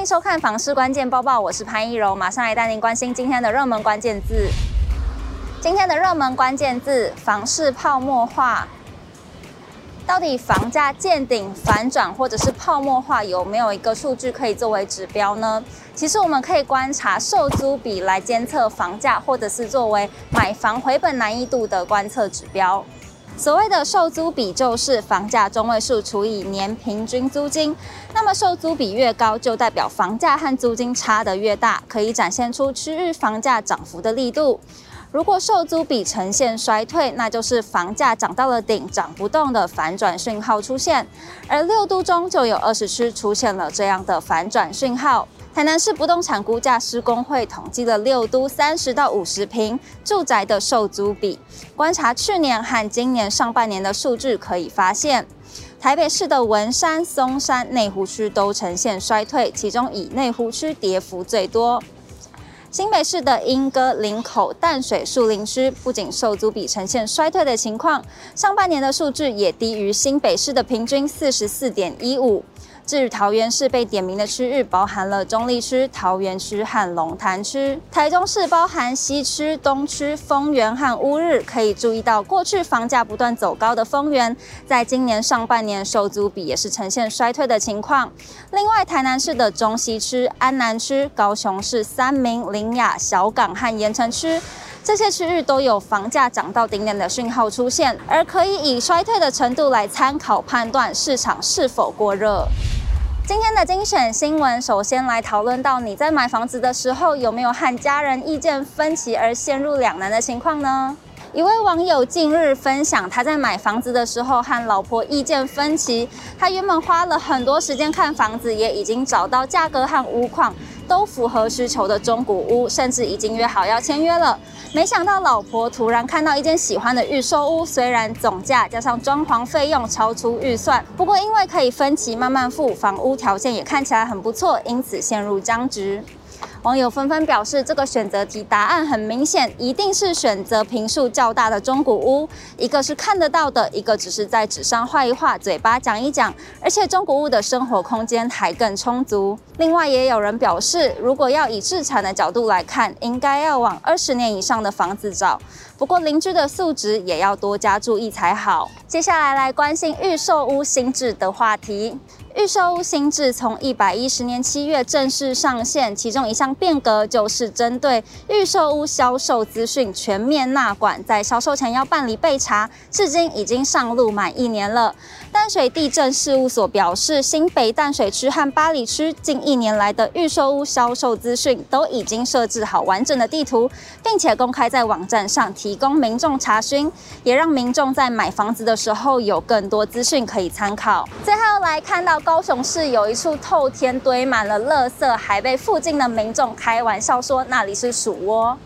欢迎收看《房市关键报报》，我是潘一柔，马上来带您关心今天的热门关键字。今天的热门关键字：房市泡沫化。到底房价见顶、反转或者是泡沫化，有没有一个数据可以作为指标呢？其实我们可以观察售租比来监测房价，或者是作为买房回本难易度的观测指标。所谓的售租比就是房价中位数除以年平均租金，那么售租比越高，就代表房价和租金差得越大，可以展现出区域房价涨幅的力度。如果售租比呈现衰退，那就是房价涨到了顶，涨不动的反转讯号出现。而六都中就有二十区出现了这样的反转讯号。台南市不动产估价师公会统计了六都三十到五十坪住宅的售租比，观察去年和今年上半年的数据，可以发现，台北市的文山、松山、内湖区都呈现衰退，其中以内湖区跌幅最多。新北市的莺歌、林口、淡水、树林区不仅售租比呈现衰退的情况，上半年的数据也低于新北市的平均四十四点一五。至于桃园市被点名的区域，包含了中坜区、桃园区和龙潭区；台中市包含西区、东区、丰原和乌日。可以注意到，过去房价不断走高的丰原，在今年上半年收租比也是呈现衰退的情况。另外，台南市的中西区、安南区、高雄市三民、苓雅、小港和盐埕区，这些区域都有房价涨到顶点的讯号出现，而可以以衰退的程度来参考判断市场是否过热。今天的精选新闻，首先来讨论到你在买房子的时候，有没有和家人意见分歧而陷入两难的情况呢？一位网友近日分享，他在买房子的时候和老婆意见分歧。他原本花了很多时间看房子，也已经找到价格和屋况都符合需求的中古屋，甚至已经约好要签约了。没想到老婆突然看到一间喜欢的预售屋，虽然总价加上装潢费用超出预算，不过因为可以分期慢慢付，房屋条件也看起来很不错，因此陷入僵局。网友纷纷表示，这个选择题答案很明显，一定是选择坪数较大的中古屋。一个是看得到的，一个只是在纸上画一画，嘴巴讲一讲。而且中古屋的生活空间还更充足。另外，也有人表示，如果要以自产的角度来看，应该要往二十年以上的房子找。不过，邻居的素质也要多加注意才好。接下来，来关心预售屋新制的话题。预售屋新制从一百一十年七月正式上线，其中一项变革就是针对预售屋销售资讯全面纳管，在销售前要办理备查，至今已经上路满一年了。淡水地政事务所表示，新北淡水区和八里区近一年来的预售屋销售资讯都已经设置好完整的地图，并且公开在网站上提供民众查询，也让民众在买房子的时候有更多资讯可以参考。最后来看到。高雄市有一处透天堆满了垃圾，还被附近的民众开玩笑说那里是鼠窝。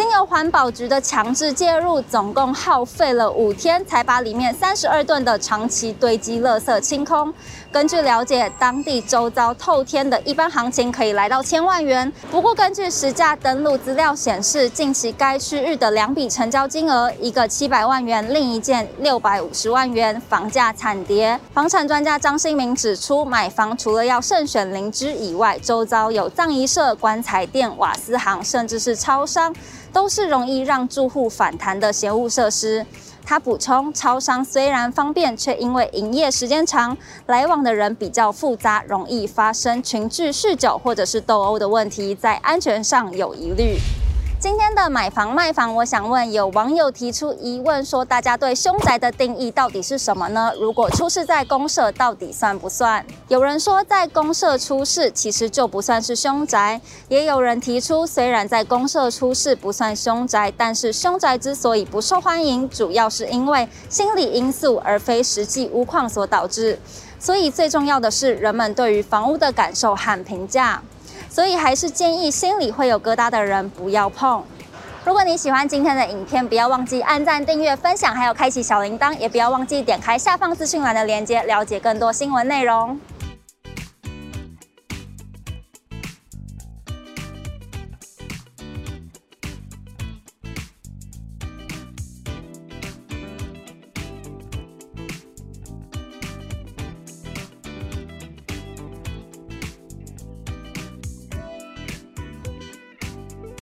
经由环保局的强制介入，总共耗费了五天，才把里面三十二吨的长期堆积垃圾清空。根据了解，当地周遭透天的一般行情可以来到千万元。不过，根据实价登录资料显示，近期该区域的两笔成交金额，一个七百万元，另一件六百五十万元，房价惨跌。房产专家张新明指出，买房除了要慎选邻居以外，周遭有葬仪社、棺材店、瓦斯行，甚至是超商。都是容易让住户反弹的闲物设施。他补充，超商虽然方便，却因为营业时间长，来往的人比较复杂，容易发生群聚酗酒或者是斗殴的问题，在安全上有疑虑。今天的买房卖房，我想问有网友提出疑问说，大家对凶宅的定义到底是什么呢？如果出事在公社，到底算不算？有人说在公社出事，其实就不算是凶宅。也有人提出，虽然在公社出事不算凶宅，但是凶宅之所以不受欢迎，主要是因为心理因素，而非实际屋况所导致。所以最重要的是人们对于房屋的感受和评价。所以还是建议心里会有疙瘩的人不要碰。如果你喜欢今天的影片，不要忘记按赞、订阅、分享，还有开启小铃铛，也不要忘记点开下方资讯栏的链接，了解更多新闻内容。